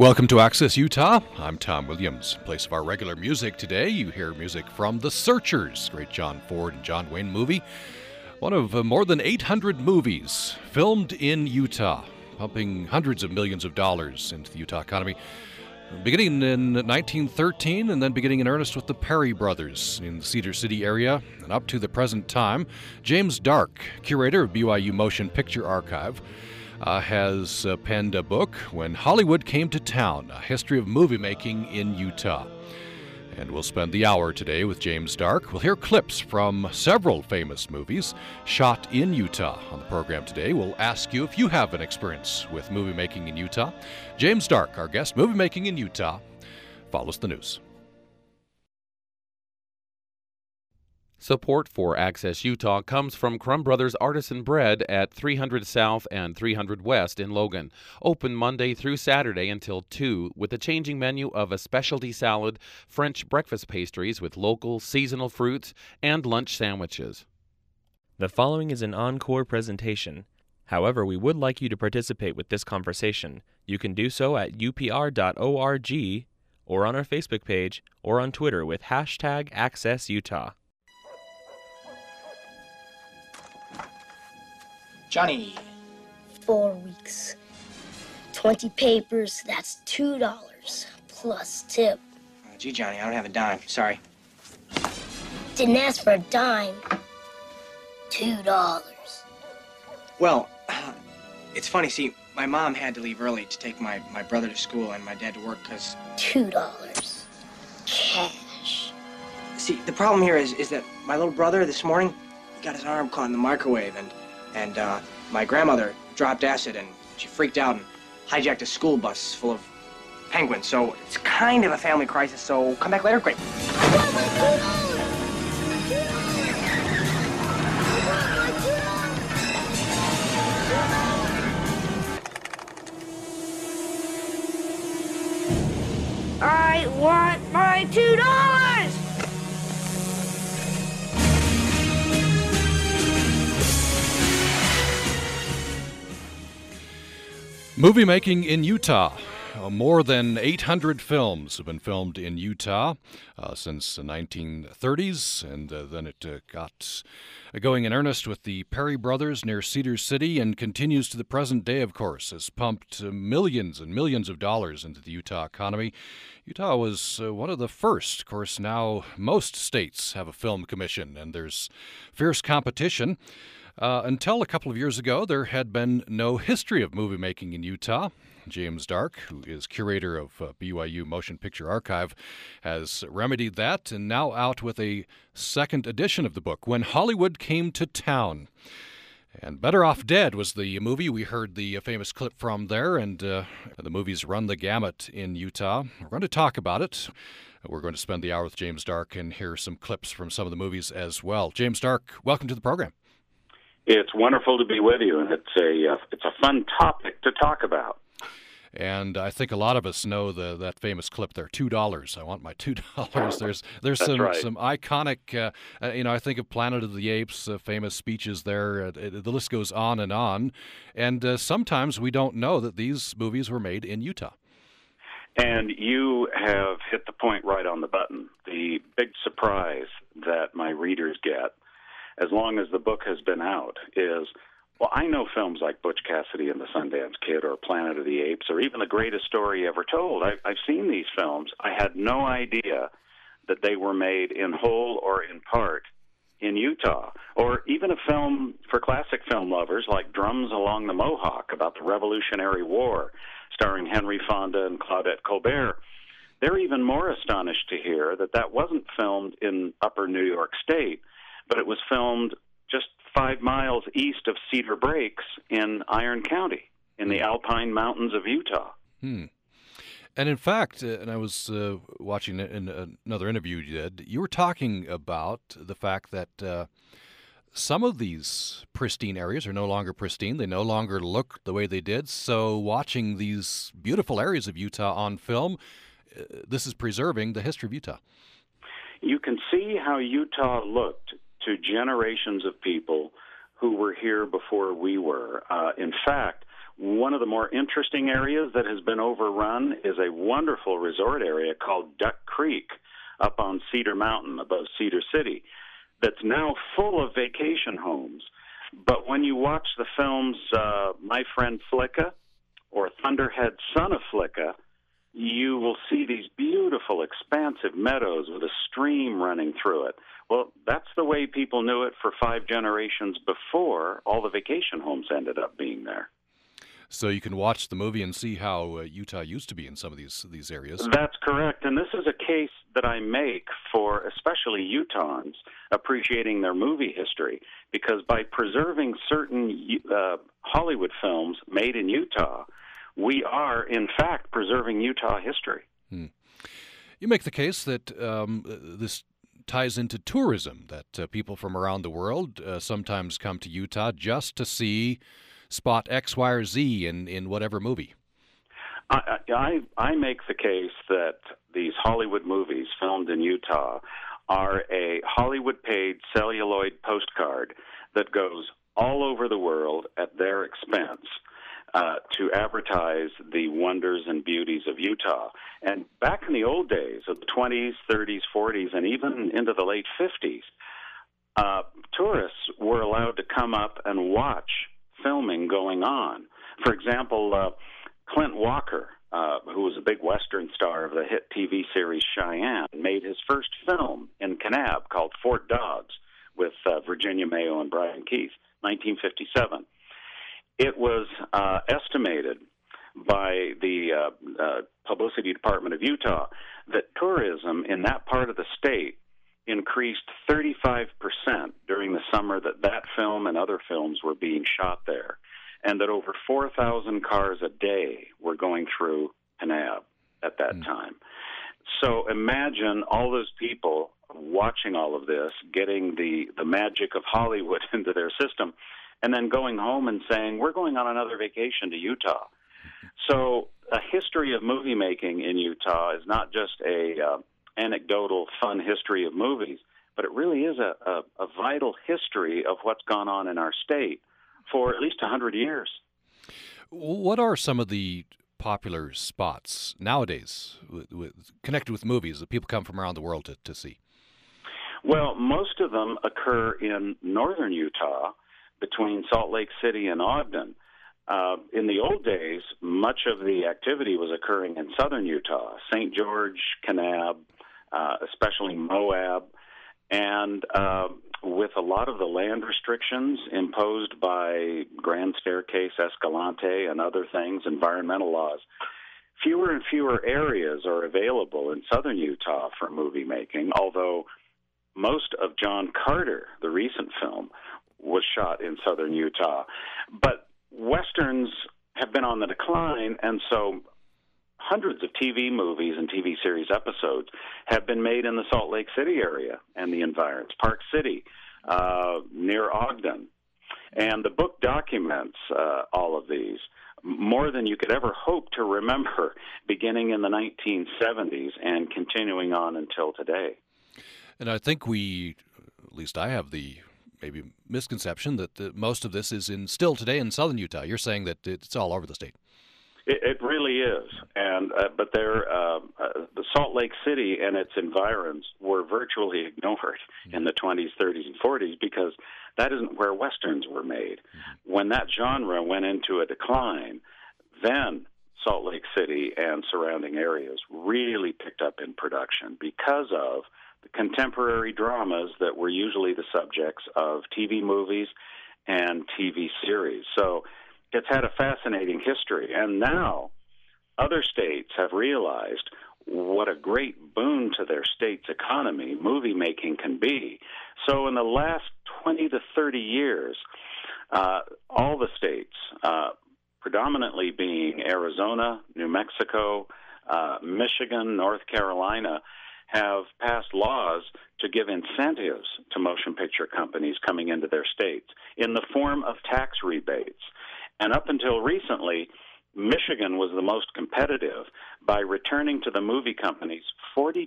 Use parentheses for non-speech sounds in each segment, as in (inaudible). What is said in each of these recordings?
Welcome to Access Utah. I'm Tom Williams. In place of our regular music today, you hear music from The Searchers, great John Ford and John Wayne movie. One of uh, more than 800 movies filmed in Utah, pumping hundreds of millions of dollars into the Utah economy. Beginning in 1913 and then beginning in earnest with the Parry brothers in the Cedar City area and up to the present time, James D'Arc, curator of BYU Motion Picture Archive, uh, has uh, penned a book, When Hollywood Came to Town A History of Movie Making in Utah. And we'll spend the hour today with James D'Arc. We'll hear clips from several famous movies shot in Utah on the program today. We'll ask you if you have an experience with movie making in Utah. James D'Arc, our guest, movie making in Utah, follows the news. Support for Access Utah comes from Crumb Brothers Artisan Bread at 300 South and 300 West in Logan. Open Monday through Saturday until 2 with a changing menu of a specialty salad, French breakfast pastries with local seasonal fruits, and lunch sandwiches. The following is an encore presentation. However, we would like you to participate with this conversation. You can do so at upr.org or on our Facebook page or on Twitter with hashtag AccessUtah. Johnny. Four weeks. 20 papers, that's $2 plus tip. Uh, gee, Johnny, I don't have a dime. Sorry. Didn't ask for a dime. $2. Well, (sighs) it's funny. See, my mom had to leave early to take my, my brother to school and my dad to work because. $2. Cash. See, the problem here is, is that my little brother this morning, he got his arm caught in the microwave and and uh, my grandmother dropped acid and she freaked out and hijacked a school bus full of penguins. So it's kind of a family crisis. So come back later. Great. I want my $2! Movie making in Utah. Uh, more than 800 films have been filmed in Utah uh, since the 1930s, and uh, then it uh, got going in earnest with the Parry brothers near Cedar City and continues to the present day, of course, has pumped uh, millions and millions of dollars into the Utah economy. Utah was uh, one of the first. Of course, now most states have a film commission, and there's fierce competition. Uh, until a couple of years ago, there had been no history of movie making in Utah. James D'Arc, who is curator of uh, BYU Motion Picture Archive, has remedied that and now out with a second edition of the book, When Hollywood Came to Town. And Better Off Dead was the movie. We heard the famous clip from there, and uh, the movies run the gamut in Utah. We're going to talk about it. We're going to spend the hour with James D'Arc and hear some clips from some of the movies as well. James D'Arc, welcome to the program. It's wonderful to be with you, and it's a uh, it's a fun topic to talk about. And I think a lot of us know the that famous clip there, two dollars. I want my two (laughs) dollars. There's there's That's some right. some iconic, uh, uh, you know. I think of Planet of the Apes, uh, famous speeches there. Uh, the list goes on and on. And uh, sometimes we don't know that these movies were made in Utah. And you have hit the point right on the button. The big surprise that my readers get, as long as the book has been out, is well, I know films like Butch Cassidy and the Sundance Kid or Planet of the Apes or even The Greatest Story Ever Told. I, I've seen these films. I had no idea that they were made in whole or in part in Utah, or even a film for classic film lovers like Drums Along the Mohawk about the Revolutionary War, starring Henry Fonda and Claudette Colbert. They're even more astonished to hear that that wasn't filmed in upper New York State, but it was filmed just five miles east of Cedar Breaks in Iron County in the Alpine Mountains of Utah. Hmm. And in fact, uh, and I was uh, watching in another interview you did, you were talking about the fact that uh, some of these pristine areas are no longer pristine. They no longer look the way they did. So, watching these beautiful areas of Utah on film, uh, this is preserving the history of Utah. You can see how Utah looked to generations of people who were here before we were. Uh, in fact, One of the more interesting areas that has been overrun is a wonderful resort area called Duck Creek up on Cedar Mountain above Cedar City that's now full of vacation homes. But when you watch the films uh, My Friend Flicka or Thunderhead Son of Flicka, you will see these beautiful, expansive meadows with a stream running through it. Well, that's the way people knew it for five generations before all the vacation homes ended up being there. So you can watch the movie and see how uh, Utah used to be in some of these these areas. That's correct, and this is a case that I make for especially Utahns appreciating their movie history because by preserving certain uh, Hollywood films made in Utah, we are in fact preserving Utah history. Hmm. You make the case that um, this ties into tourism, that uh, people from around the world uh, sometimes come to Utah just to see spot X, Y, or Z in, in whatever movie? I, I, I make the case that these Hollywood movies filmed in Utah are a Hollywood paid celluloid postcard that goes all over the world at their expense. Uh, to advertise the wonders and beauties of Utah. And back in the old days of the 20s, 30s, 40s, and even into the late 50s, uh, tourists were allowed to come up and watch filming going on. For example, uh, Clint Walker, uh, who was a big Western star of the hit TV series Cheyenne, made his first film in Kanab called Fort Dobbs with uh, Virginia Mayo and Brian Keith, 1957. It was uh, estimated by the uh, uh, Publicity Department of Utah that tourism in that part of the state increased 35% during the summer that that film and other films were being shot there, and that over 4,000 cars a day were going through Kanab at that mm. time. So imagine all those people watching all of this, getting the, the magic of Hollywood (laughs) into their system, and then going home and saying, We're going on another vacation to Utah. So, a history of movie making in Utah is not just a uh, anecdotal, fun history of movies, but it really is a, a, a vital history of what's gone on in our state for at least 100 years. What are some of the popular spots nowadays with, with, connected with movies that people come from around the world to, to see? Well, most of them occur in northern Utah between Salt Lake City and Ogden. Uh, in the old days, much of the activity was occurring in southern Utah, St. George, Kanab, uh, especially Moab, and uh, with a lot of the land restrictions imposed by Grand Staircase, Escalante, and other things, environmental laws, fewer and fewer areas are available in southern Utah for movie making, although most of John Carter, the recent film, was shot in southern Utah. But westerns have been on the decline, and so hundreds of TV movies and TV series episodes have been made in the Salt Lake City area and the environs, Park City, uh, near Ogden. And the book documents uh, all of these more than you could ever hope to remember, (laughs) beginning in the 1970s and continuing on until today. And I think we, at least I have the maybe misconception that the, most of this is in still today in southern Utah. You're saying that it's all over the state. It, it really is, and uh, but there, uh, uh, the Salt Lake City and its environs were virtually ignored mm-hmm. in the 20s, 30s, and 40s because that isn't where westerns were made. Mm-hmm. When that genre went into a decline, then Salt Lake City and surrounding areas really picked up in production because of the contemporary dramas that were usually the subjects of TV movies and TV series. So it's had a fascinating history. And now other states have realized what a great boon to their state's economy movie making can be. So in the last 20 to 30 years, uh, all the states, uh, predominantly being Arizona, New Mexico, uh, Michigan, North Carolina, have passed laws to give incentives to motion picture companies coming into their states in the form of tax rebates. And up until recently, Michigan was the most competitive by returning to the movie companies 42%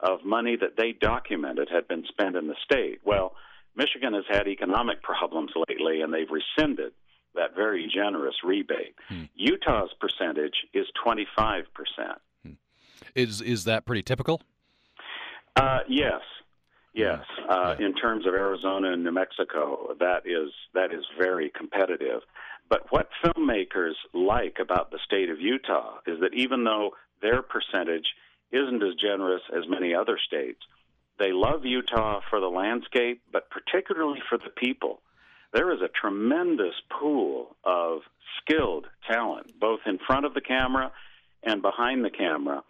of money that they documented had been spent in the state. Well, Michigan has had economic problems lately, and they've rescinded that very generous rebate. Hmm. Utah's percentage is 25%. Is is that pretty typical? Uh, yes, yes. Uh, In terms of Arizona and New Mexico, that is that is very competitive. But what filmmakers like about the state of Utah is that even though their percentage isn't as generous as many other states, they love Utah for the landscape, but particularly for the people. There is a tremendous pool of skilled talent, both in front of the camera and behind the camera,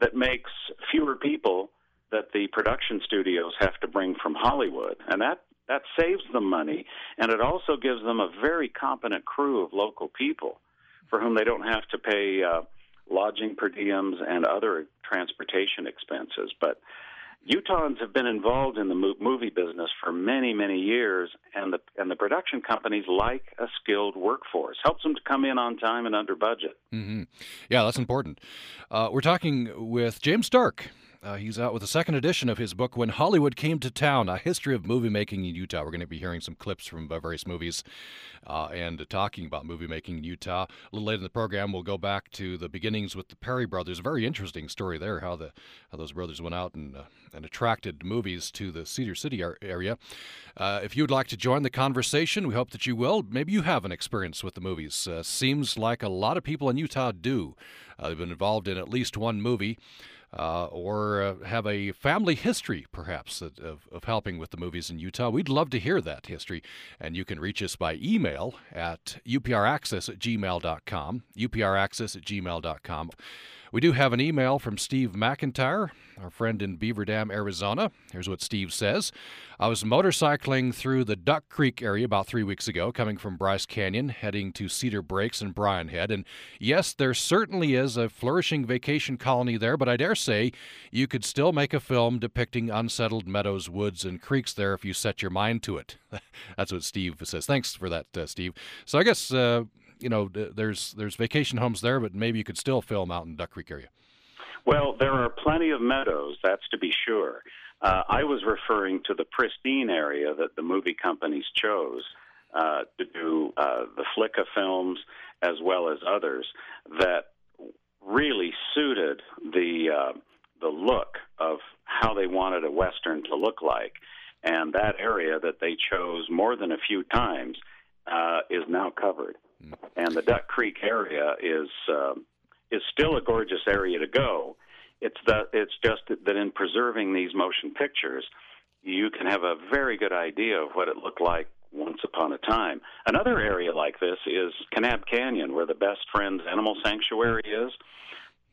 that makes fewer people that the production studios have to bring from Hollywood, and that that saves them money, and it also gives them a very competent crew of local people for whom they don't have to pay uh, lodging per diems and other transportation expenses. But Utahns have been involved in the movie business for many, many years, and the and the production companies like a skilled workforce. Helps them to come in on time and under budget. hmm Yeah, that's important. Uh, we're talking with James D'Arc. Uh, he's out with the second edition of his book, When Hollywood Came to Town A History of Movie Making in Utah. We're going to be hearing some clips from uh, various movies uh, and talking about movie making in Utah. A little later in the program, we'll go back to the beginnings with the Parry brothers. Very interesting story there, how, the, how those brothers went out and, uh, and attracted movies to the Cedar City ar- area. Uh, if you'd like to join the conversation, we hope that you will. Maybe you have an experience with the movies. Seems like a lot of people in Utah do. Uh, they've been involved in at least one movie uh, or uh, have a family history, perhaps, of, of, helping with the movies in Utah. We'd love to hear that history. And you can reach us by email at upraccess at gmail.com, upraccess at gmail.com. We do have an email from Steve McIntyre, our friend in Beaver Dam, Arizona. Here's what Steve says I was motorcycling through the Duck Creek area about three weeks ago, coming from Bryce Canyon, heading to Cedar Breaks and Brian Head. And yes, there certainly is a flourishing vacation colony there, but I dare say you could still make a film depicting unsettled meadows, woods, and creeks there if you set your mind to it. (laughs) That's what Steve says. Thanks for that, uh, Steve. So I guess. Uh, you know, there's there's vacation homes there, but maybe you could still film out in Duck Creek area. Well, there are plenty of meadows, that's to be sure. Uh, I was referring to the pristine area that the movie companies chose uh, to do uh, the Flicka films as well as others that really suited the uh, the look of how they wanted a western to look like, and that area that they chose more than a few times uh, is now covered and the Duck Creek area is uh, is still a gorgeous area to go. It's that it's just that in preserving these motion pictures, you can have a very good idea of what it looked like once upon a time. Another area like this is Kanab Canyon, where the Best Friends Animal Sanctuary is.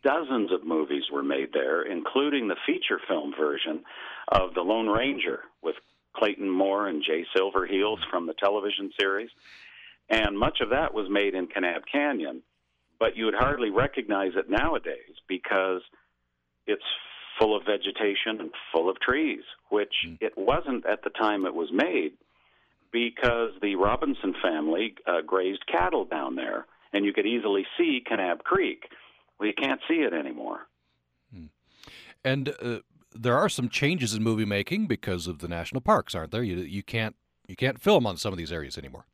Dozens of movies were made there, including the feature film version of The Lone Ranger with Clayton Moore and Jay Silverheels from the television series. And much of that was made in Kanab Canyon, but you would hardly recognize it nowadays because it's full of vegetation and full of trees, which mm. it wasn't at the time it was made because the Robinson family uh, grazed cattle down there, and you could easily see Kanab Creek. Well, you can't see it anymore. Mm. And uh, there are some changes in movie making because of the national parks, aren't there? You you can't you can't film on some of these areas anymore.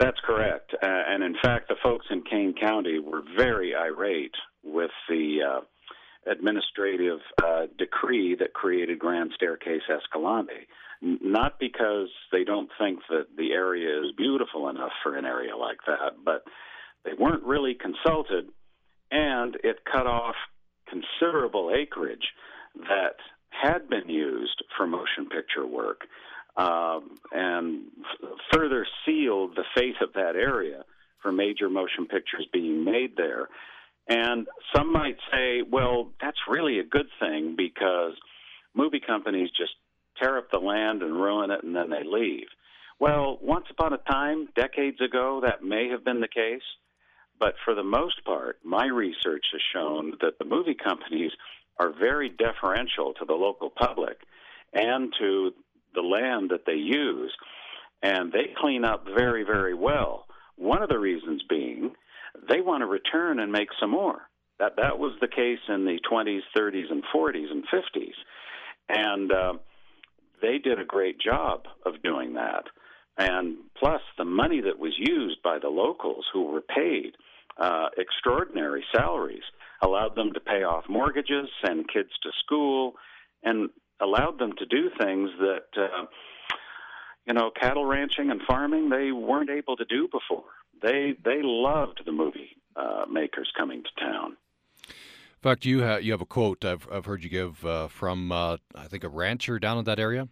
That's correct. Uh, and in fact, the folks in Kane County were very irate with the uh, administrative uh, decree that created Grand Staircase Escalante. N- not because they don't think that the area is beautiful enough for an area like that, but they weren't really consulted, and it cut off considerable acreage that had been used for motion picture work um, and f- further sealed the fate of that area for major motion pictures being made there. And some might say, well, that's really a good thing because movie companies just tear up the land and ruin it and then they leave. Well, once upon a time, decades ago, that may have been the case. But for the most part, my research has shown that the movie companies are very deferential to the local public and to the land that they use, and they clean up very, very well. One of the reasons being they want to return and make some more. That that was the case in the 20s, 30s, and 40s and 50s, and uh, they did a great job of doing that. And plus, the money that was used by the locals who were paid uh, extraordinary salaries allowed them to pay off mortgages, send kids to school, and allowed them to do things that, uh, you know, cattle ranching and farming they weren't able to do before. They they loved the movie uh, makers coming to town. In fact, you have you have a quote I've I've heard you give uh, from uh, I think a rancher down in that area.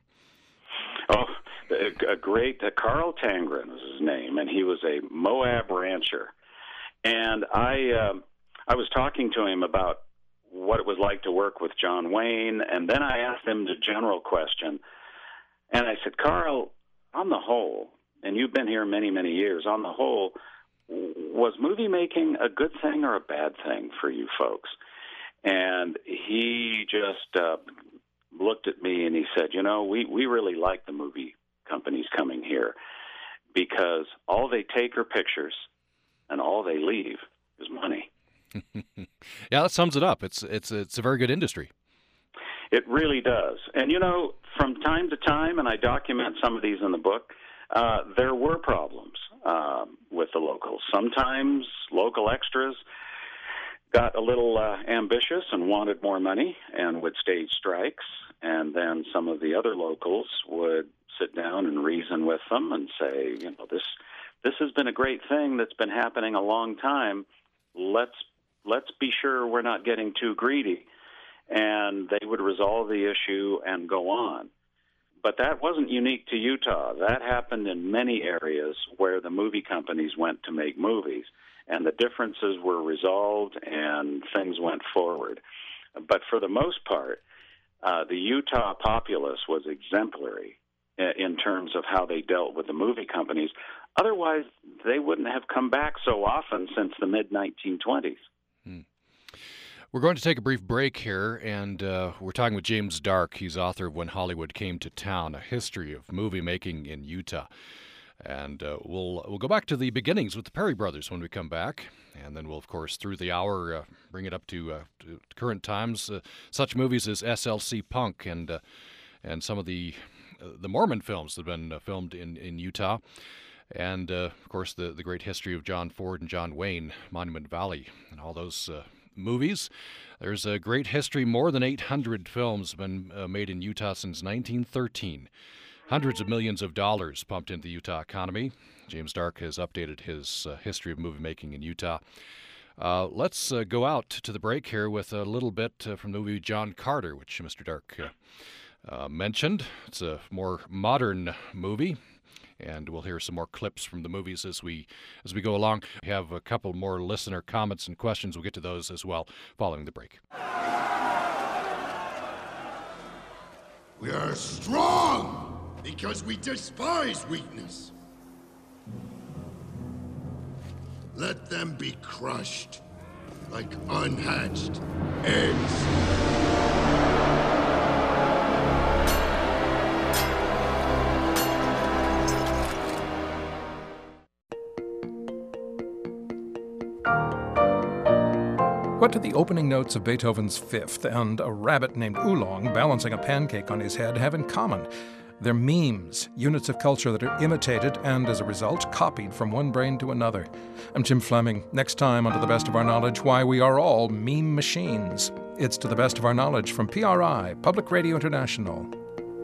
Oh, a, a great uh, Carl Tangren was his name, and he was a Moab rancher. And I um, I was talking to him about what it was like to work with John Wayne, and then I asked him the general question, and I said, Carl, on the whole, and you've been here many many years, on the whole, was movie making a good thing or a bad thing for you folks? And he just uh, looked at me and he said, "You know, we we really like the movie companies coming here because all they take are pictures, and all they leave is money." (laughs) yeah, that sums it up. It's it's it's a very good industry. It really does. And you know, from time to time, and I document some of these in the book, uh, there were problems um, with the locals. Sometimes local extras got a little uh, ambitious and wanted more money and would stage strikes. And then some of the other locals would sit down and reason with them and say, you know, this this has been a great thing that's been happening a long time. Let's let's be sure we're not getting too greedy. And they would resolve the issue and go on. But that wasn't unique to Utah. That happened in many areas where the movie companies went to make movies and the differences were resolved and things went forward. But for the most part, uh, the Utah populace was exemplary in terms of how they dealt with the movie companies. Otherwise, they wouldn't have come back so often since the mid 1920s. Hmm. We're going to take a brief break here, and uh, we're talking with James D'Arc. He's author of When Hollywood Came to Town, a history of movie making in Utah. And uh, we'll we'll go back to the beginnings with the Parry brothers when we come back, and then we'll of course through the hour uh, bring it up to, uh, to current times. Uh, such movies as SLC Punk and uh, and some of the the Mormon films that have been filmed in in Utah, and of course the the great history of John Ford and John Wayne, Monument Valley, and all those movies. There's a great history. More than 800 films have been made in Utah since 1913. Hundreds of millions of dollars pumped into the Utah economy. James D'Arc has updated his uh, history of movie making in Utah. Uh, let's uh, go out to the break here with a little bit uh, from the movie John Carter, which Mr. D'Arc uh, uh, mentioned. It's a more modern movie, and we'll hear some more clips from the movies as we as we go along. We have a couple more listener comments and questions. We'll get to those as well following the break. We are strong because we despise weakness. Let them be crushed like unhatched eggs. The opening notes of Beethoven's Fifth and a rabbit named Oolong balancing a pancake on his head have in common? They're memes, units of culture that are imitated and, as a result, copied from one brain to another. I'm Jim Fleming. Next time, on the Best of Our Knowledge, why we are all meme machines. It's To the Best of Our Knowledge from PRI, Public Radio International.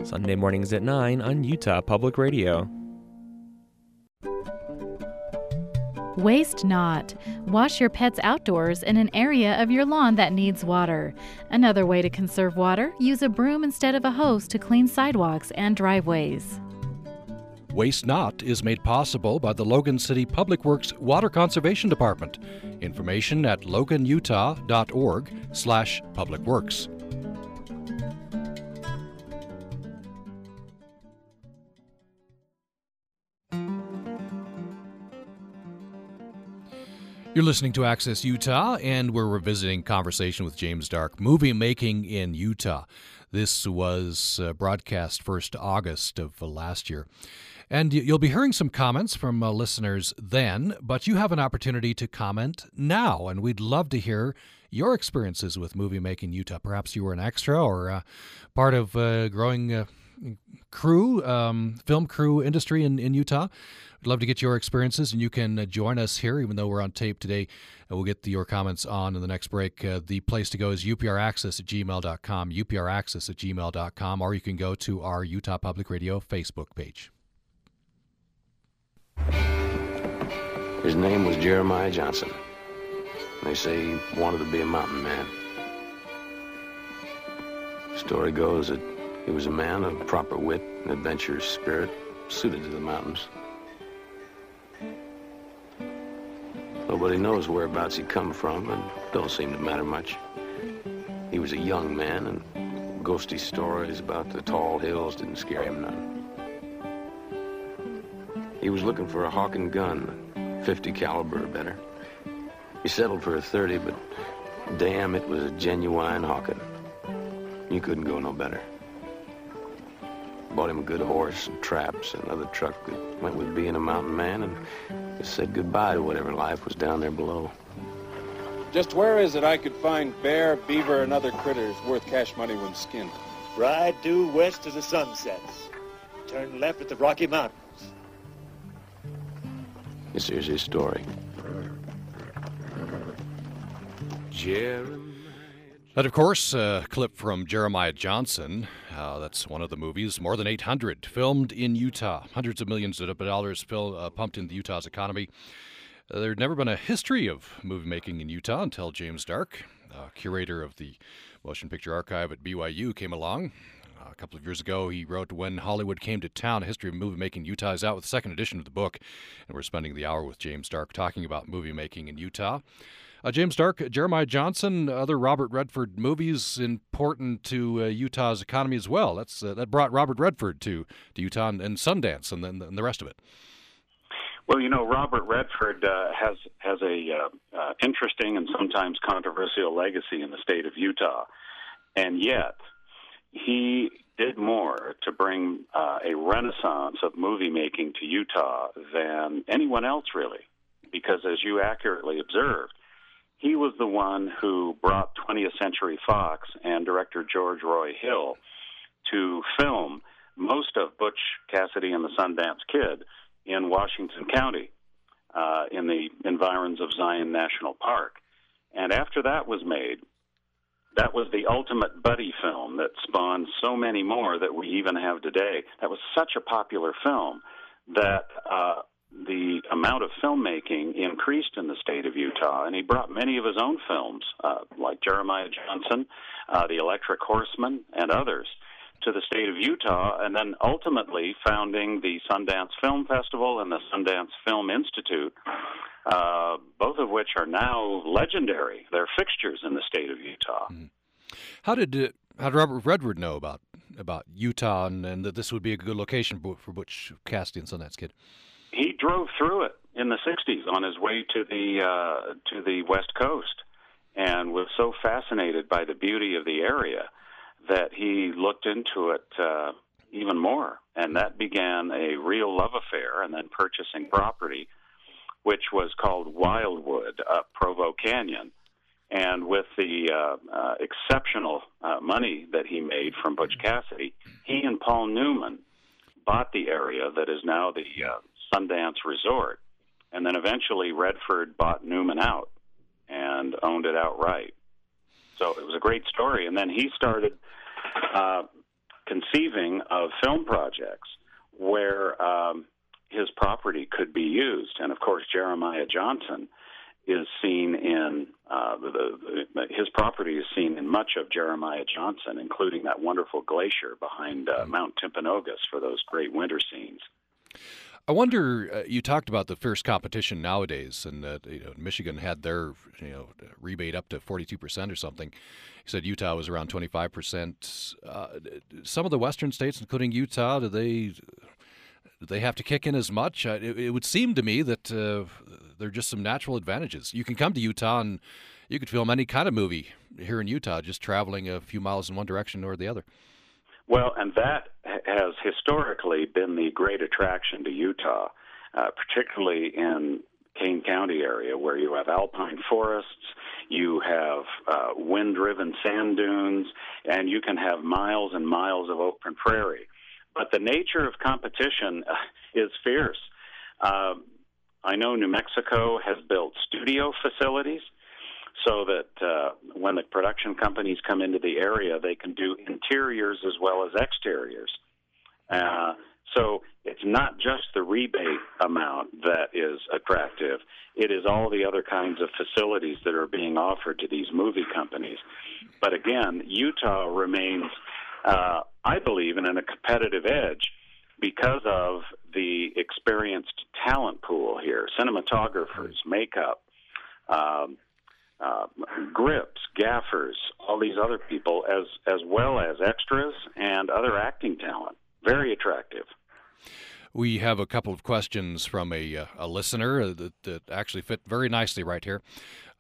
Sunday mornings at 9 on Utah Public Radio. Waste not. Wash your pets outdoors in an area of your lawn that needs water. Another way to conserve water use a broom instead of a hose to clean sidewalks and driveways. Waste Not is made possible by the Logan City Public Works Water Conservation Department. Information at loganutah.org/publicworks. You're listening to Access Utah, and we're revisiting conversation with James D'Arc, movie making in Utah. This was uh, broadcast 1st August of uh, last year. And you'll be hearing some comments from uh, listeners then, but you have an opportunity to comment now, and we'd love to hear your experiences with movie making Utah. Perhaps you were an extra or uh, part of uh, growing uh, crew, um, film crew industry in, in Utah. Love to get your experiences, and you can uh, join us here, even though we're on tape today. Uh, we'll get the, your comments on in the next break. Uh, the place to go is upraccess at gmail.com, upraccess at gmail.com, or you can go to our Utah Public Radio Facebook page. His name was Jeremiah Johnson. They say he wanted to be a mountain man. Story goes that he was a man of proper wit and adventurous spirit, suited to the mountains. Nobody knows whereabouts he come from, and don't seem to matter much. He was a young man, and ghosty stories about the tall hills didn't scare him none. He was looking for a Hawken gun, 50 caliber or better. He settled for a 30, but damn, it was a genuine Hawken. You couldn't go no better. Bought him a good horse and traps, and another truck that went with being a mountain man, and just said goodbye to whatever life was down there below. Just where is it I could find bear, beaver, and other critters worth cash money when skinned? Ride due west as the sun sets. Turn left at the Rocky Mountains. This is his story. Jeremiah. That, of course, a clip from Jeremiah Johnson. Uh, that's one of the movies. More than 800 filmed in Utah. Hundreds of millions of dollars uh, pumped into Utah's economy. Uh, there had never been a history of movie making in Utah until James D'Arc, uh, curator of the Motion Picture Archive at BYU, came along. Uh, a couple of years ago, he wrote When Hollywood Came to Town, A History of Movie Making in Utah is out with the second edition of the book. And we're spending the hour with James D'Arc talking about movie making in Utah. Uh, James D'Arc, Jeremiah Johnson, other Robert Redford movies important to uh, Utah's economy as well. That's uh, that brought Robert Redford to, to Utah and, and Sundance and then and the rest of it. Well, you know, Robert Redford uh, has has a uh, uh, interesting and sometimes controversial legacy in the state of Utah, and yet he did more to bring a renaissance of movie making to Utah than anyone else, really. Because, as you accurately observed, he was the one who brought 20th Century Fox and director George Roy Hill to film most of Butch Cassidy and the Sundance Kid in Washington County, uh, in the environs of Zion National Park. And after that was made, that was the ultimate buddy film that spawned so many more that we even have today. That was such a popular film that uh, the amount of filmmaking increased in the state of Utah, and he brought many of his own films, uh, like Jeremiah Johnson, uh, The Electric Horseman, and others, to the state of Utah, and then ultimately founding the Sundance Film Festival and the Sundance Film Institute, uh, both of which are now legendary. They're fixtures in the state of Utah. Mm. How did it, how did Robert Redford know about about Utah and, and that this would be a good location for Butch Cassidy and Sundance Kid? Drove through it in the 60s on his way to the uh, to the west coast and was so fascinated by the beauty of the area that he looked into it uh, even more. And that began a real love affair and then purchasing property which was called Wildwood up Provo Canyon. And with the uh, uh, exceptional uh, money that he made from Butch Cassidy he and Paul Newman bought the area that is now the uh, Sundance Resort. And then eventually Redford bought Newman out and owned it outright. So it was a great story. And then he started uh, conceiving of film projects where um, his property could be used. And of course, Jeremiah Johnson is seen in uh, the, the, his property is seen in much of Jeremiah Johnson, including that wonderful glacier behind uh, Mount Timpanogos for those great winter scenes. I wonder. Uh, you talked about the fierce competition nowadays, and that you know, Michigan had their you know rebate up to forty-two percent or something. You said Utah was around twenty-five percent. Uh, some of the western states, including Utah, do they do they have to kick in as much? It, it, would seem to me that uh, there are just some natural advantages. You can come to Utah and you could film any kind of movie here in Utah, just traveling a few miles in one direction or the other. Well, and that has historically been the great attraction to Utah, uh, particularly in Kane County area, where you have alpine forests, you have uh, wind-driven sand dunes, and you can have miles and miles of open prairie. but the nature of competition uh, is fierce. Uh, I know New Mexico has built studio facilities so that uh, when the production companies come into the area, they can do interiors as well as exteriors. Uh, so it's not just the rebate amount that is attractive, it is all the other kinds of facilities that are being offered to these movie companies. But again, Utah remains, uh, I believe, in a competitive edge because of the experienced talent pool here cinematographers, makeup, um, uh, grips, gaffers, all these other people, as, as well as extras and other acting talent. Very attractive. We have a couple of questions from a, uh, a listener that, that, actually fit very nicely right here.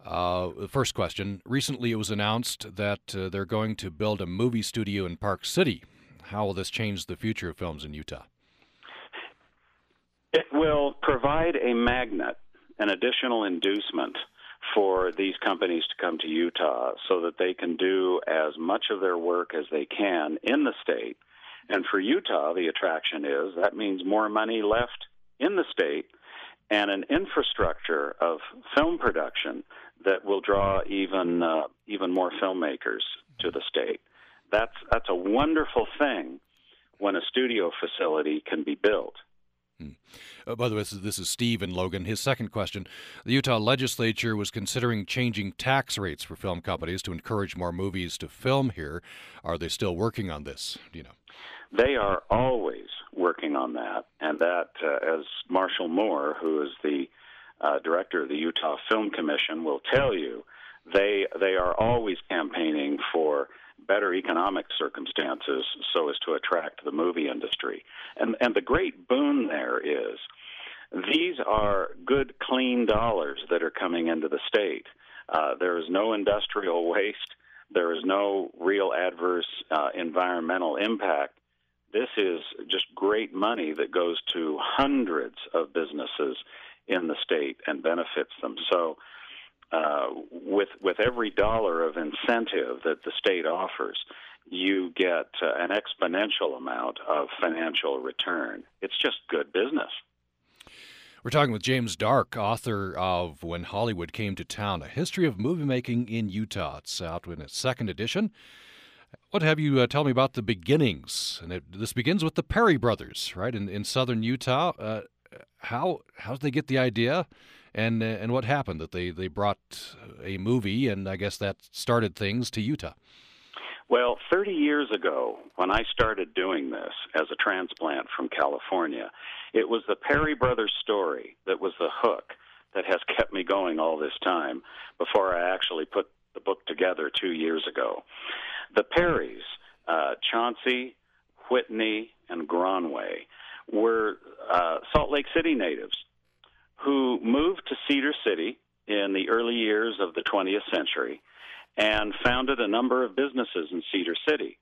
Uh, the first question Recently, it was announced that uh, they're going to build a movie studio in Park City. How will this change the future of films in Utah? It will provide a magnet, an additional inducement for these companies to come to Utah so that they can do as much of their work as they can in the state and for Utah, the attraction is that means more money left in the state and an infrastructure of film production that will draw even uh, even more filmmakers to the state. That's that's a wonderful thing when a studio facility can be built. Hmm. Uh, by the way, this is, Steve and Logan. His second question The Utah legislature was considering changing tax rates for film companies to encourage more movies to film here. Are they still working on this? Do you know? They are always working on that, and that, uh, as Marshall Moore, who is the uh, director of the Utah Film Commission, will tell you, they they are always campaigning for better economic circumstances so as to attract the movie industry. And and the great boon there is these are good clean dollars that are coming into the state. Uh, there is no industrial waste. There is no real adverse uh, environmental impact this is just great money that goes to hundreds of businesses in the state and benefits them. So, uh, with with every dollar of incentive that the state offers, you get uh, an exponential amount of financial return. It's just good business. We're talking with James D'Arc, author of When Hollywood Came to Town, a history of movie making in Utah. It's out in its second edition. What have you uh, tell me about the beginnings? And it, this begins with the Parry brothers, right, in, in southern Utah. Uh, how how did they get the idea, and uh, and what happened that they they brought a movie, and I guess that started things to Utah. Well, 30 years ago, when I started doing this as a transplant from California, it was the Parry brothers story that was the hook that has kept me going all this time before I actually put the book together two years ago. The Parrys, uh, Chauncey, Whitney, and Gronway, were uh, Salt Lake City natives who moved to Cedar City in the early years of the 20th century and founded a number of businesses in Cedar City.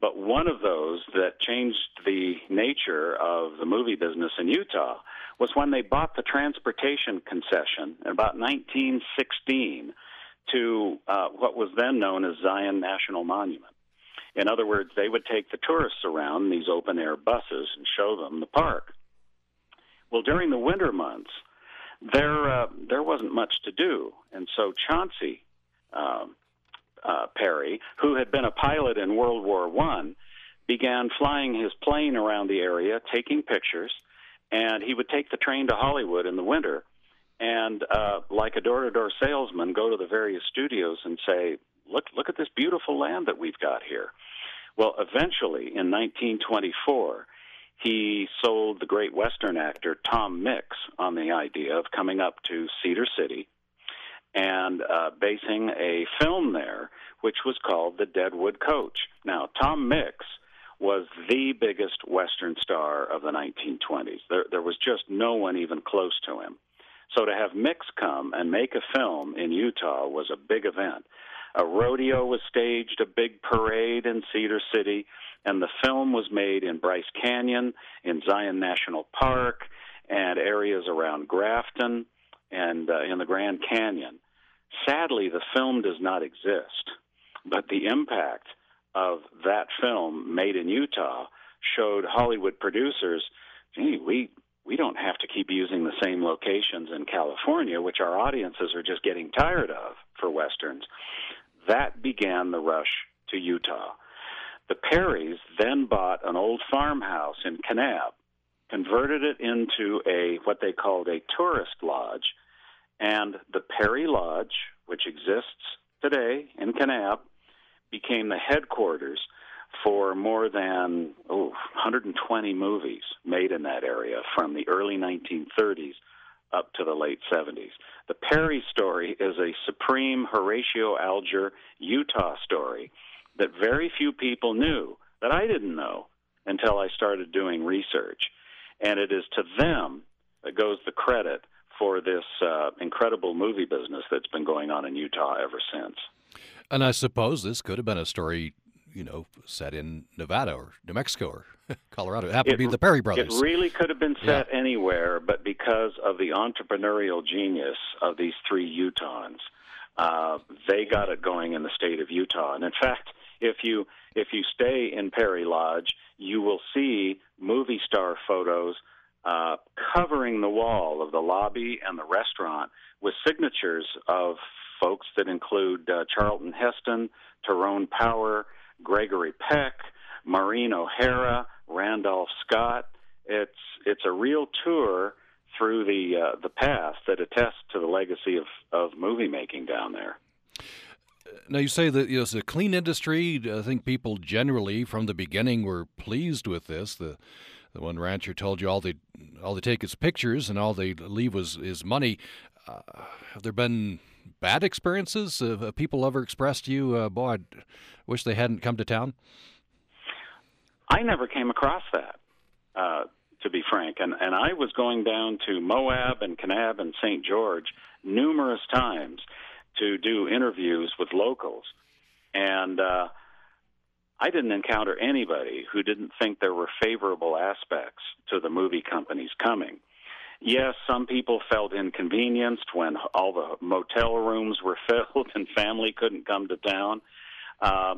But one of those that changed the nature of the movie business in Utah was when they bought the transportation concession in about 1916 to uh, what was then known as Zion National Monument. In other words, they would take the tourists around in these open air buses and show them the park. Well, during the winter months, there uh, there wasn't much to do, and so Chauncey uh, uh, Parry, who had been a pilot in World War One, began flying his plane around the area, taking pictures, and he would take the train to Hollywood in the winter and uh, like a door-to-door salesman, go to the various studios and say, "Look, look at this beautiful land that we've got here." Well, eventually, in 1924, he sold the great Western actor Tom Mix on the idea of coming up to Cedar City and uh, basing a film there, which was called The Deadwood Coach. Now, Tom Mix was the biggest Western star of the 1920s. There, there was just no one even close to him. So to have Mix come and make a film in Utah was a big event. A rodeo was staged, a big parade in Cedar City, and the film was made in Bryce Canyon, in Zion National Park, and areas around Grafton and uh, in the Grand Canyon. Sadly, the film does not exist, but the impact of that film made in Utah showed Hollywood producers, gee, we we don't have to keep using the same locations in California, which our audiences are just getting tired of for westerns. That began the rush to Utah. The Parrys then bought an old farmhouse in Kanab, converted it into a what they called a tourist lodge, and the Parry Lodge, which exists today in Kanab, became the headquarters for more than oh, 120 movies made in that area from the early 1930s up to the late 70s. The Parry story is a supreme Horatio Alger Utah story that very few people knew, that I didn't know until I started doing research. And it is to them that goes the credit for this uh, incredible movie business that's been going on in Utah ever since. And I suppose this could have been a story, you know, set in Nevada or New Mexico or (laughs) Colorado. It happened It- to be the Parry brothers. It really could have been set anywhere, but because of the entrepreneurial genius of these three Utahns, uh, they got it going in the state of Utah. And in fact, if you if you stay in Parry Lodge, you will see movie star photos uh, covering the wall of the lobby and the restaurant with signatures of folks that include uh, Charlton Heston, Tyrone Power, Gregory Peck, Maureen O'Hara, Randolph Scott. It's it's a real tour through the uh, the past that attests to the legacy of, of movie making down there. Now you say that you know, it's a clean industry. I think people generally, from the beginning, were pleased with this. The the one rancher told you all they all they take is pictures, and all they leave was is money. Uh, have there been bad experiences? Uh, people ever expressed to you, uh, boy, I wish they hadn't come to town? I never came across that, uh, to be frank. And, and I was going down to Moab and Kanab and St. George numerous times to do interviews with locals. And uh, I didn't encounter anybody who didn't think there were favorable aspects to the movie companies coming. Yes, some people felt inconvenienced when all the motel rooms were (laughs) filled and family couldn't come to town. Uh,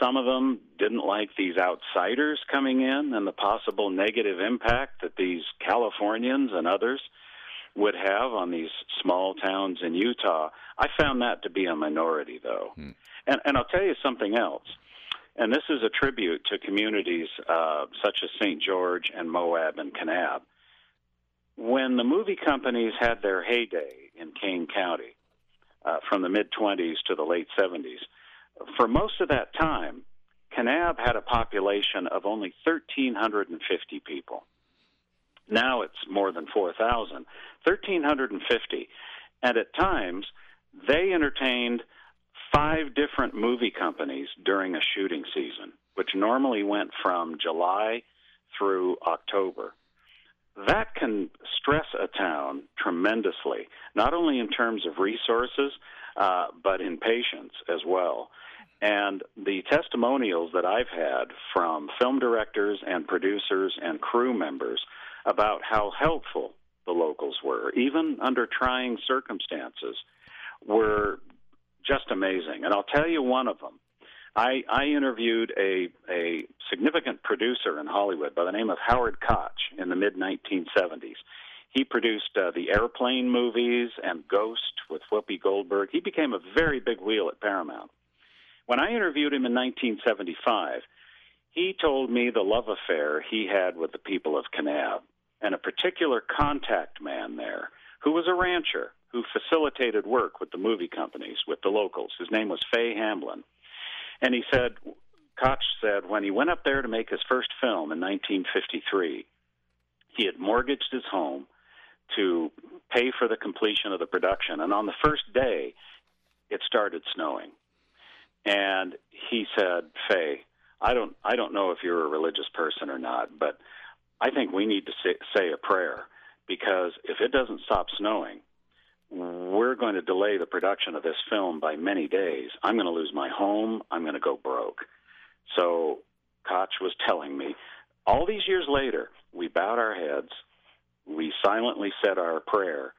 some of them didn't like these outsiders coming in and the possible negative impact that these Californians and others would have on these small towns in Utah. I found that to be a minority, though. And, and I'll tell you something else. And this is a tribute to communities uh, such as St. George and Moab and Kanab. When the movie companies had their heyday in Kane County, uh, from the mid 20s to the late 70s, for most of that time, Kanab had a population of only 1,350 people. Now it's more than 4,000. 1,350. And at times, they entertained five different movie companies during a shooting season, which normally went from July through October. That can stress a town tremendously, not only in terms of resources, uh, but in patience as well. And the testimonials that I've had from film directors and producers and crew members about how helpful the locals were, even under trying circumstances, were just amazing. And I'll tell you one of them. I, I interviewed a, a significant producer in Hollywood by the name of Howard Koch in the mid 1970s. He produced uh, the Airplane movies and Ghost with Whoopi Goldberg. He became a very big wheel at Paramount. When I interviewed him in 1975, he told me the love affair he had with the people of Kanab and a particular contact man there who was a rancher who facilitated work with the movie companies, with the locals. His name was Fay Hamlin. And he said, Koch said, when he went up there to make his first film in 1953, he had mortgaged his home to pay for the completion of the production. And on the first day, it started snowing. And he said, Fay, I don't, I don't know if you're a religious person or not, but I think we need to say, say a prayer because if it doesn't stop snowing, we're going to delay the production of this film by many days. I'm going to lose my home. I'm going to go broke. So Koch was telling me, all these years later, we bowed our heads, we silently said our prayer,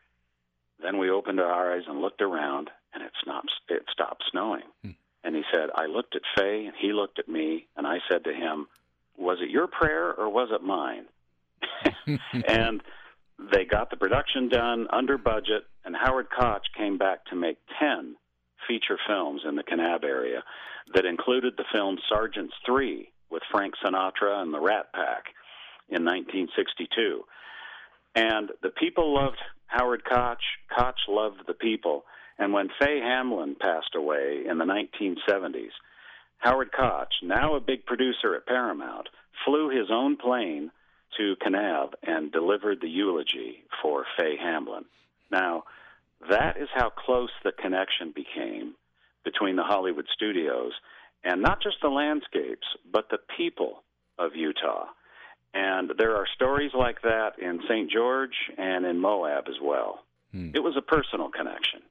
then we opened our eyes and looked around, and it stopped. It stopped snowing. Hmm. And he said, I looked at Fay, and he looked at me, and I said to him, was it your prayer or was it mine? (laughs) (laughs) and they got the production done under budget, and Howard Koch came back to make 10 feature films in the Kanab area that included the film Sergeants 3 with Frank Sinatra and the Rat Pack in 1962. And the people loved Howard Koch, Koch loved the people. And when Fay Hamlin passed away in the 1970s, Howard Koch, now a big producer at Paramount, flew his own plane to Kanab and delivered the eulogy for Fay Hamlin. Now, that is how close the connection became between the Hollywood studios and not just the landscapes, but the people of Utah. And there are stories like that in St. George and in Moab as well. Hmm. It was a personal connection.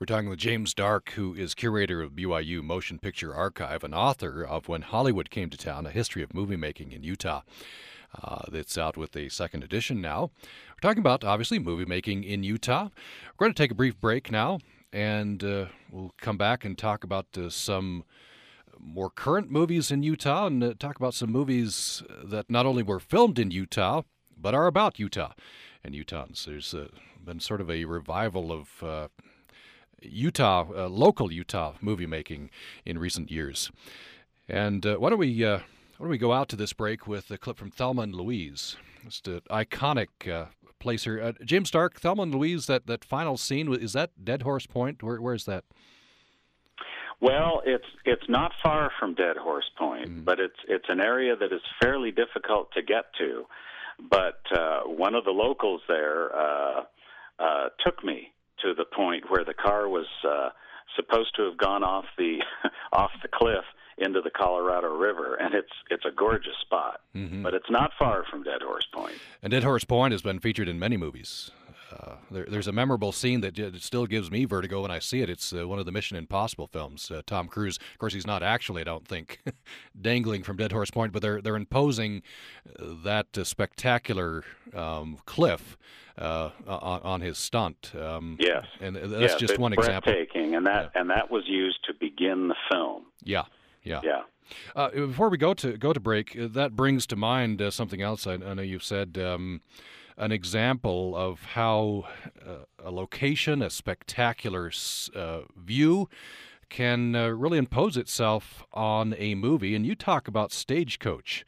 We're talking with James D'Arc, who is curator of BYU Motion Picture Archive and author of When Hollywood Came to Town, a history of movie making in Utah. Uh, that's out with a second edition now. We're talking about, obviously, movie making in Utah. We're going to take a brief break now, and uh, we'll come back and talk about uh, some more current movies in Utah and uh, talk about some movies that not only were filmed in Utah, but are about Utah and Utahns. There's uh, been sort of a revival of uh, Utah, local Utah movie making in recent years. And why don't we why don't we go out to this break with a clip from Thelma and Louise? It's an iconic uh, place here. Uh, James D'Arc, Thelma and Louise, that, that final scene, is that Dead Horse Point? Where, where is that? Well, it's it's not far from Dead Horse Point, mm. but it's it's an area that is fairly difficult to get to. But uh, one of the locals there uh, uh, took me to the point where the car was uh, supposed to have gone off the (laughs) off the cliff into the Colorado River, and it's it's a gorgeous spot. Mm-hmm. But it's not far from Dead Horse Point. And Dead Horse Point has been featured in many movies. Uh, there, there's a memorable scene that still gives me vertigo when I see it. It's uh, one of the Mission Impossible films. Uh, Tom Cruise, of course, he's not actually, I don't think, (laughs) dangling from Dead Horse Point, but they're they're imposing uh, that uh, spectacular um, cliff uh, on, on, his stunt. Um, yes, and that's yes, just one example. Breathtaking, and that yeah. and that was used to begin the film. Yeah. Yeah. Yeah. Uh, before we go to go to break, uh, that brings to mind uh, something else. I, I, know you've said um, an example of how uh, a location, a spectacular uh, view, can uh, really impose itself on a movie. And you talk about Stagecoach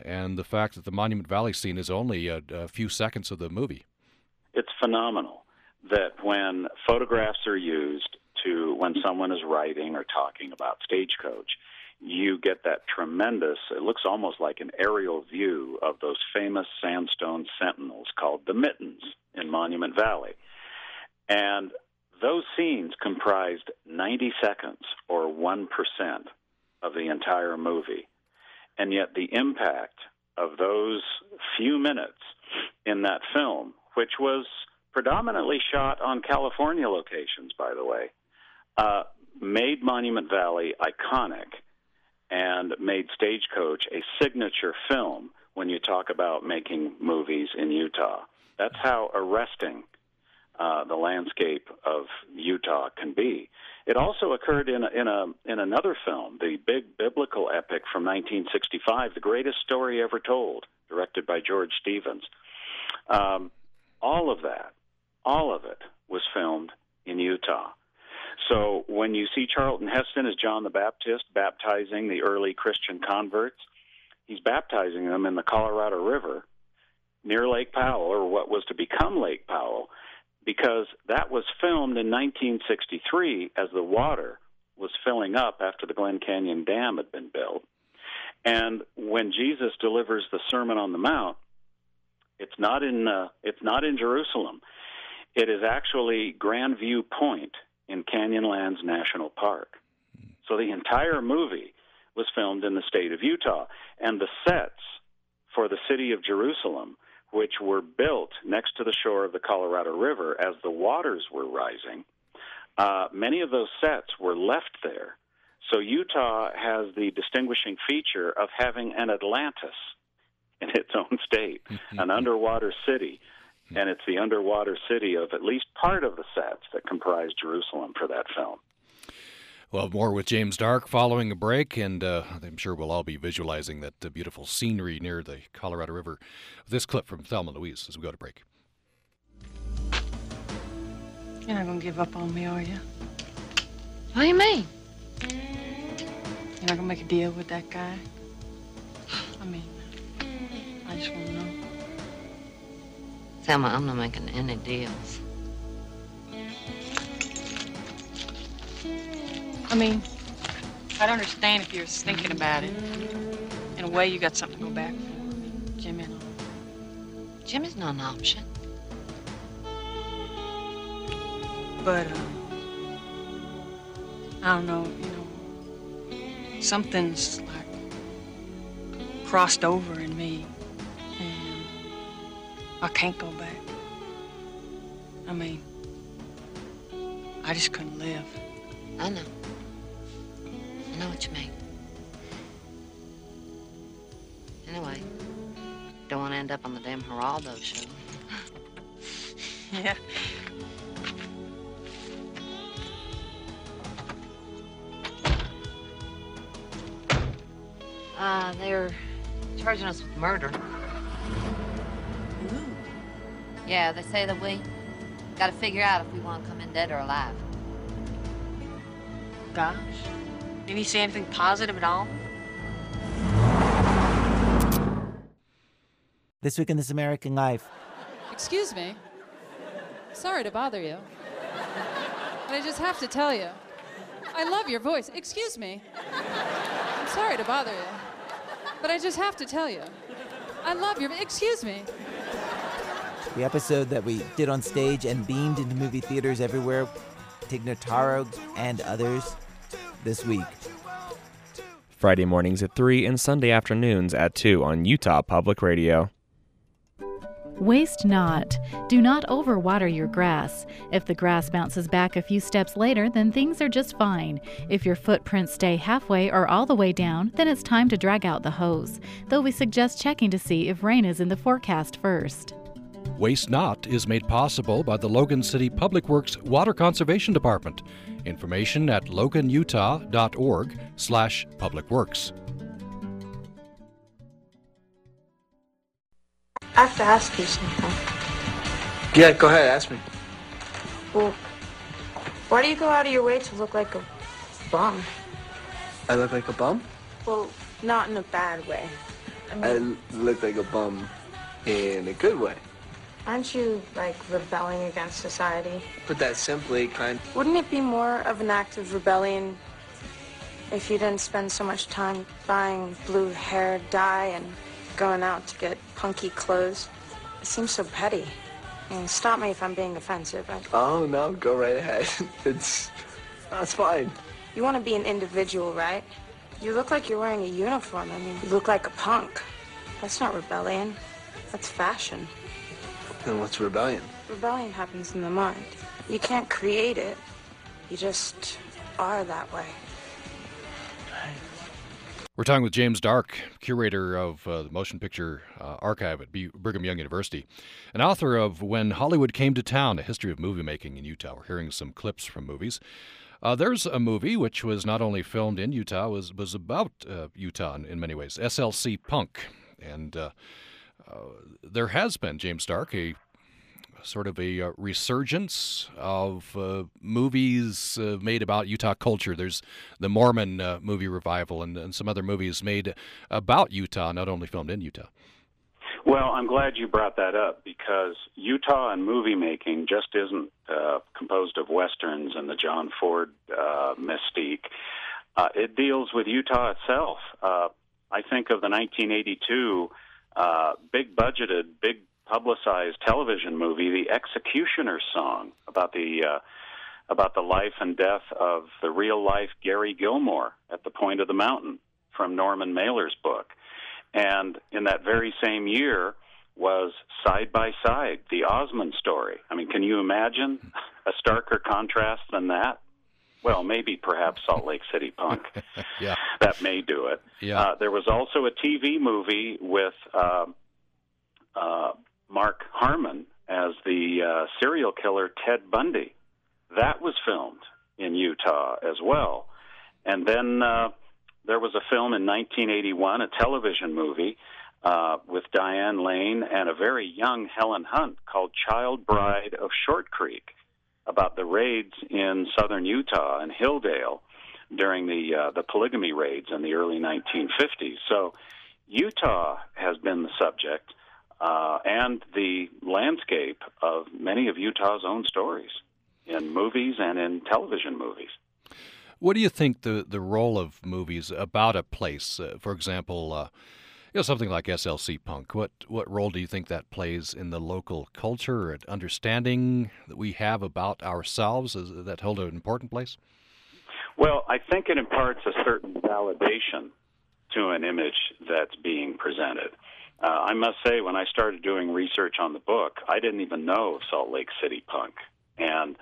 and the fact that the Monument Valley scene is only a, a few seconds of the movie. It's phenomenal that when photographs are used to when someone is writing or talking about Stagecoach, you get that tremendous, it looks almost like an aerial view of those famous sandstone sentinels called the Mittens in Monument Valley. And those scenes comprised 90 seconds or 1% of the entire movie. And yet the impact of those few minutes in that film, which was predominantly shot on California locations, by the way, uh, made Monument Valley iconic and made Stagecoach a signature film when you talk about making movies in Utah. That's how arresting uh, the landscape of Utah can be. It also occurred in in a in another film, the big biblical epic from 1965, "The Greatest Story Ever Told," directed by George Stevens. Um, all of that, all of it, was filmed in Utah. So when you see Charlton Heston as John the Baptist baptizing the early Christian converts, he's baptizing them in the Colorado River near Lake Powell, or what was to become Lake Powell, because that was filmed in 1963 as the water was filling up after the Glen Canyon Dam had been built. And when Jesus delivers the Sermon on the Mount, it's not in uh, it's not in Jerusalem. It is actually Grandview Point in Canyonlands National Park. So the entire movie was filmed in the state of Utah. And the sets for the city of Jerusalem, which were built next to the shore of the Colorado River as the waters were rising, uh, many of those sets were left there. So Utah has the distinguishing feature of having an Atlantis in its own state, an (laughs) underwater city and it's the underwater city of at least part of the sets that comprise Jerusalem for that film. Well, more with James D'Arc following a break, and uh, I'm sure we'll all be visualizing that uh, beautiful scenery near the Colorado River. This clip from Thelma Louise as we go to break. You're not gonna give up on me, are you? What do you mean? You're not gonna make a deal with that guy? I mean, I just wanna know. Thelma, I'm not making any deals. I mean, I'd understand if you're thinking about it. In a way, you got something to go back for. Jim and all. Jimmy's not an option. But, um, I don't know, you know, something's like crossed over in me, I can't go back. I mean, I just couldn't live. I know. I know what you mean. Anyway, don't want to end up on the damn Geraldo show. (laughs) Yeah. Uh, they're charging us with murder. Yeah, they say that we got to figure out if we want to come in dead or alive. Gosh. Didn't he say anything positive at all? This week in This American Life. Excuse me. Sorry to bother you. But I just have to tell you, I love your voice. Excuse me. I'm sorry to bother you. But I just have to tell you, I love your. Excuse me. The episode that we did on stage and beamed into movie theaters everywhere. Tig Notaro and others this week. Friday mornings at 3 and Sunday afternoons at 2 on Utah Public Radio. Waste not. Do not overwater your grass. If the grass bounces back a few steps later, then things are just fine. If your footprints stay halfway or all the way down, then it's time to drag out the hose. Though we suggest checking to see if rain is in the forecast first. Waste Not is made possible by the Logan City Public Works Water Conservation Department. Information at loganutah.org slash publicworks. I have to ask you something. Yeah, go ahead, ask me. Well, why do you go out of your way to look like a bum? I look like a bum? Well, not in a bad way. I mean, I look like a bum in a good way. Aren't you, like, rebelling against society? Put that simply, kind. Wouldn't it be more of an act of rebellion if you didn't spend so much time buying blue hair dye and going out to get punky clothes? It seems so petty. I mean, stop me if I'm being offensive. I, Oh no, go right ahead. (laughs) It's that's fine. you want to be an individual, right? You look like you're wearing a uniform. I mean, you look like a punk. That's not rebellion. That's fashion. Then what's rebellion? Rebellion happens in the mind. You can't create it. You just are that way. We're talking with James D'Arc, curator of uh, the Motion Picture uh, Archive at B- Brigham Young University, and author of When Hollywood Came to Town, a history of movie making in Utah. We're hearing some clips from movies. Uh, there's a movie which was not only filmed in Utah, was was about uh, Utah in, in many ways. SLC Punk, and uh, uh, there has been James D'Arc a sort of a uh, resurgence of uh, movies uh, made about Utah culture. There's the Mormon uh, movie revival and, and some other movies made about Utah, not only filmed in Utah. Well, I'm glad you brought that up because Utah and movie making just isn't uh, composed of westerns and the John Ford uh, mystique. It deals with Utah itself. I think of the 1982 uh, big budgeted, big publicized television movie, The Executioner's Song, about the uh, about the life and death of the real life Gary Gilmore at the point of the mountain from Norman Mailer's book. And in that very same year was Side by Side, the Osmond story. I mean, can you imagine a starker contrast than that? Well, maybe perhaps Salt Lake City Punk. (laughs) yeah. That may do it. Yeah. Uh, there was also a TV movie with uh, uh, Mark Harmon as the uh, serial killer Ted Bundy. That was filmed in Utah as well. And then uh, there was a film in 1981, a television movie uh, with Diane Lane and a very young Helen Hunt called Child Bride of Short Creek about the raids in southern Utah and Hildale during the uh, the polygamy raids in the early 1950s. So Utah has been the subject uh, and the landscape of many of Utah's own stories in movies and in television movies. What do you think the, the role of movies about a place, uh, for example, uh, you know, something like SLC Punk, what, what role do you think that plays in the local culture and understanding that we have about ourselves? Is that hold an important place? Well, I think it imparts a certain validation to an image that's being presented. Uh, I must say, when I started doing research on the book, I didn't even know Salt Lake City Punk. And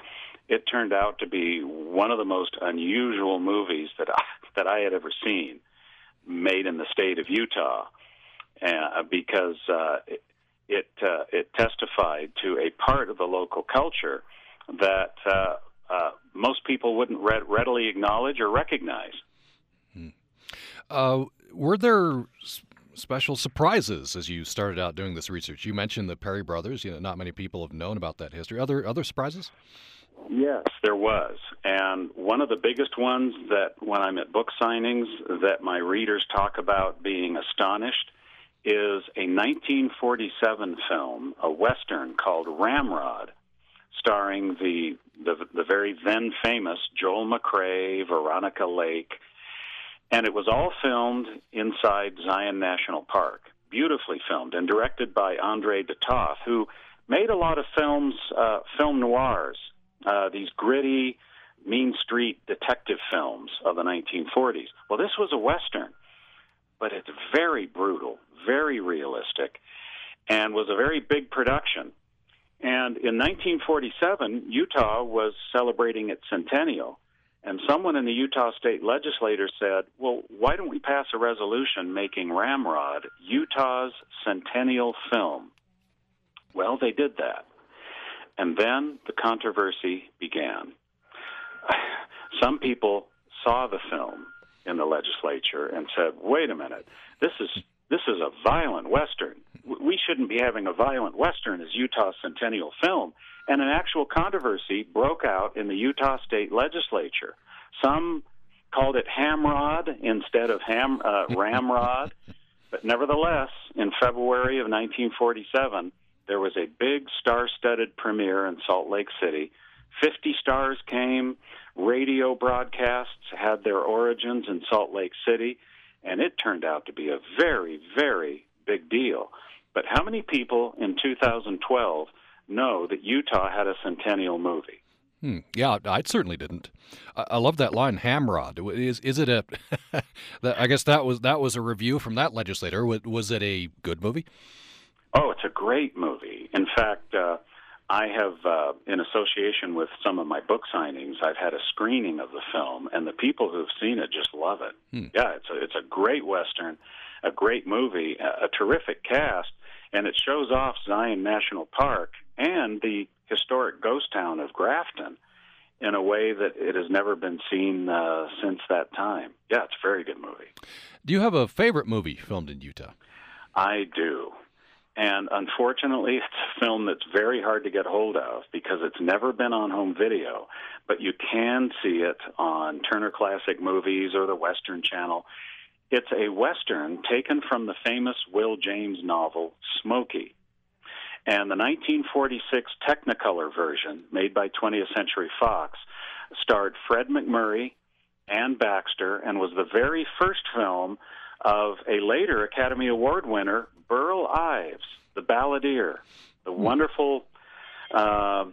it turned out to be one of the most unusual movies that I, that I had ever seen made in the state of Utah, uh, because uh, it it, uh, it testified to a part of the local culture that uh, uh, most people wouldn't re- readily acknowledge or recognize. Hmm. Uh, were there special surprises as you started out doing this research? You mentioned the Parry brothers. You know, not many people have known about that history. Other other surprises? Yes, there was. And one of the biggest ones that when I'm at book signings that my readers talk about being astonished is a 1947 film, a western called Ramrod, starring the the, the very then famous Joel McCrea, Veronica Lake, and it was all filmed inside Zion National Park. Beautifully filmed and directed by Andre de Toth, who made a lot of films, uh, film noirs, uh, these gritty, mean street detective films of the 1940s. Well, this was a Western, but it's very brutal, very realistic, and was a very big production. And in 1947, Utah was celebrating its centennial. And someone in the Utah state legislature said, well, why don't we pass a resolution making Ramrod Utah's centennial film? Well, they did that. And then the controversy began. (sighs) Some people saw the film in the legislature and said, wait a minute, this is this is a violent western. We shouldn't be having a violent western as Utah's centennial film. And an actual controversy broke out in the Utah state legislature. Some called it Hamrod instead of ham, uh, (laughs) Ramrod. But nevertheless, in February of 1947, there was a big star studded premiere in Salt Lake City. 50 stars came. Radio broadcasts had their origins in Salt Lake City and it turned out to be a very, very big deal. But how many people in 2012 know that Utah had a centennial movie? Hmm. Yeah, I certainly didn't. I, I love that line, Hamrod. Is is it a? (laughs) I guess that was that was a review from that legislator. Was, was it a good movie? Oh, it's a great movie. In fact, uh, I have, uh, in association with some of my book signings, I've had a screening of the film, and the people who've seen it just love it. Hmm. Yeah, it's a it's a great western, a great movie, a, a terrific cast, and it shows off Zion National Park and the historic ghost town of Grafton in a way that it has never been seen uh, since that time. Yeah, it's a very good movie. Do you have a favorite movie filmed in Utah? I do. And unfortunately, (laughs) it's a film that's very hard to get hold of because it's never been on home video, but you can see it on Turner Classic Movies or the Western Channel. It's a Western taken from the famous Will James novel, Smokey. And the 1946 Technicolor version, made by 20th Century Fox, starred Fred MacMurray and Baxter and was the very first film of a later Academy Award winner, Burl Ives, the balladeer, the hmm. wonderful, uh,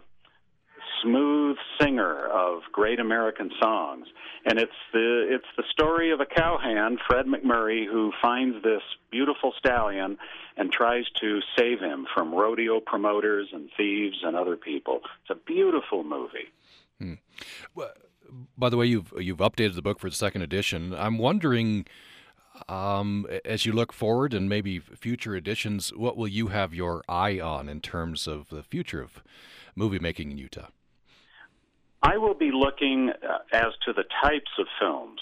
smooth singer of great American songs. And it's the it's the story of a cowhand, Fred MacMurray, who finds this beautiful stallion and tries to save him from rodeo promoters and thieves and other people. It's a beautiful movie. Hmm. Well, by the way, you've you've updated the book for the second edition. I'm wondering um, as you look forward and maybe future editions, what will you have your eye on in terms of the future of movie making in Utah? I will be looking uh, as to the types of films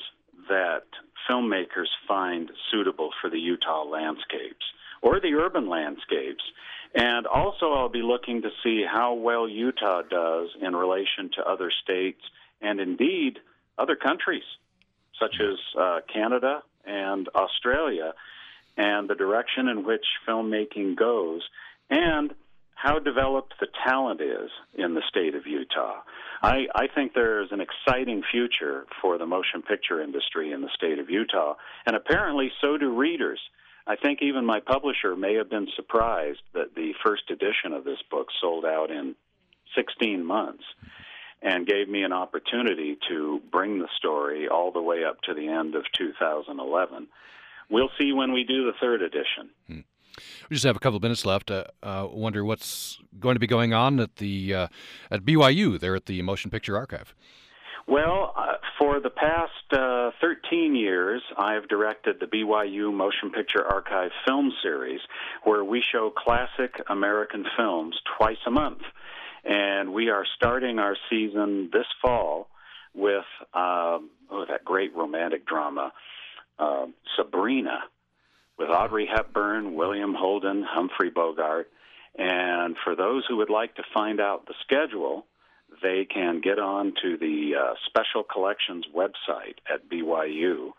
that filmmakers find suitable for the Utah landscapes or the urban landscapes. And also, I'll be looking to see how well Utah does in relation to other states and indeed other countries, such as uh, Canada and Australia, and the direction in which filmmaking goes, and how developed the talent is in the state of Utah. I, I think there's an exciting future for the motion picture industry in the state of Utah, and apparently so do readers. I think even my publisher may have been surprised that the first edition of this book sold out in 16 months and gave me an opportunity to bring the story all the way up to the end of 2011. We'll see when we do the third edition. Hmm. We just have a couple of minutes left. Uh, uh, wonder what's going to be going on at the uh, at BYU there at the Motion Picture Archive. Well, uh, for the past uh, 13 years, I've directed the BYU Motion Picture Archive film series, where we show classic American films twice a month. And we are starting our season this fall with um, oh, that great romantic drama, uh, Sabrina, with Audrey Hepburn, William Holden, Humphrey Bogart. And for those who would like to find out the schedule, they can get on to the uh, Special Collections website at BYU,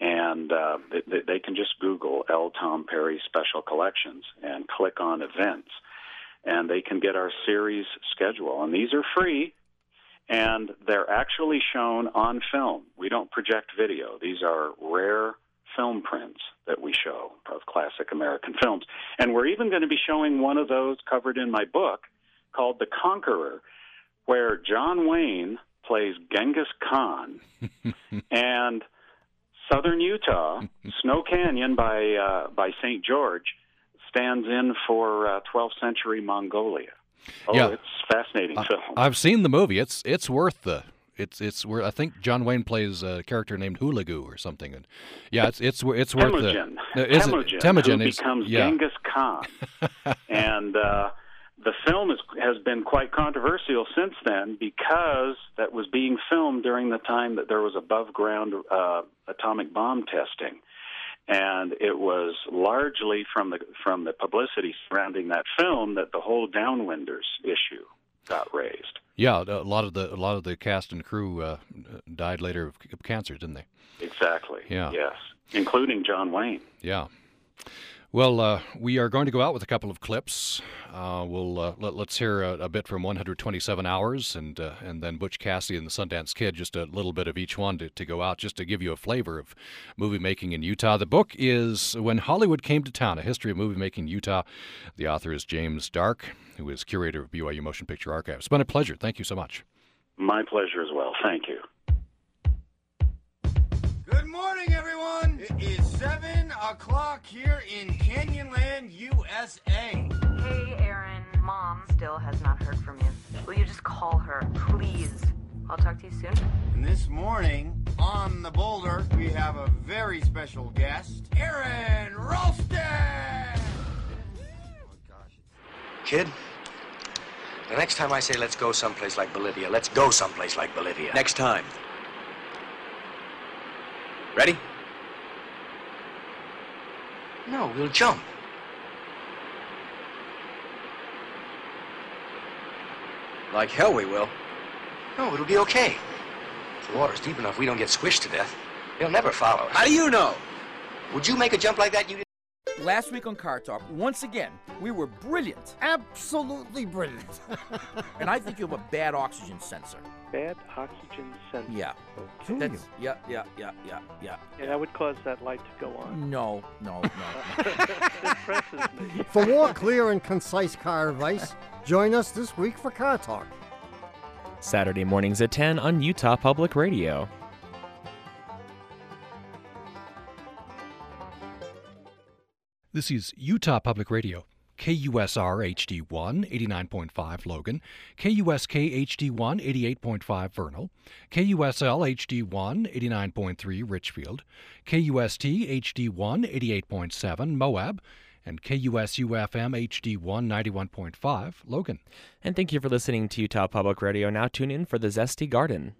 and uh, they, they can just Google L. Tom Perry Special Collections and click on events, and they can get our series schedule. And these are free, and they're actually shown on film. We don't project video. These are rare film prints that we show of classic American films. And we're even going to be showing one of those covered in my book called The Conqueror, where John Wayne plays Genghis Khan (laughs) and southern Utah, (laughs) Snow Canyon by uh, by St. George stands in for uh, 12th century Mongolia. Oh, Yeah. it's fascinating film. I've seen the movie. It's it's worth the. It's it's where I think John Wayne plays a character named Hulagu or something, and yeah, it's it's it's worth Temujin. the. Is it- Temujin, Temujin who is becomes yeah. Genghis Khan, (laughs) and uh, the film is, has been quite controversial since then because that was being filmed during the time that there was above ground uh, atomic bomb testing, and it was largely from the from the publicity surrounding that film that the whole downwinders issue got raised. Yeah, a lot of the a lot of the cast and crew uh, died later of cancer, didn't they? Exactly. Yeah. Yes, including John Wayne. Yeah. Well, uh, we are going to go out with a couple of clips. Uh, we'll uh, let, us hear a, a bit from 127 Hours, and uh, and then Butch Cassidy and the Sundance Kid. Just a little bit of each one to, to go out, just to give you a flavor of movie making in Utah. The book is When Hollywood Came to Town: A History of Movie Making in Utah. The author is James D'Arc, who is curator of BYU Motion Picture Archive. It's been a pleasure. Thank you so much. My pleasure as well. Thank you. Good morning, everyone. It is 7 o'clock here in Canyonland, USA. Hey, Aron. Mom still has not heard from you. Will you just call her, please? I'll talk to you soon. And this morning, on the boulder, we have a very special guest, Aron Ralston. Kid, the next time I say let's go someplace like Bolivia, let's go someplace like Bolivia. Next time. Ready? No, we'll jump. Like hell we will. No, it'll be okay. If the water's deep enough, we don't get squished to death. They'll never follow us. How do you know? Would you make a jump like that? You Last week on Car Talk, once again, we were brilliant. Absolutely brilliant. (laughs) and I think you have a bad oxygen sensor. Bad oxygen sensor. Yeah. Do That's, yeah, yeah, yeah, yeah, yeah. And that would cause that light to go on. No, no, no. (laughs) Impresses me. For more clear and concise car advice, join us this week for Car Talk. Saturday mornings at 10 on Utah Public Radio. This is Utah Public Radio, KUSR HD1 89.5 Logan, KUSK HD1 88.5 Vernal, KUSL HD1 89.3 Richfield, KUST HD1 88.7 Moab, and KUSU FM HD1 91.5 Logan. And thank you for listening to Utah Public Radio. Now tune in for the Zesty Garden.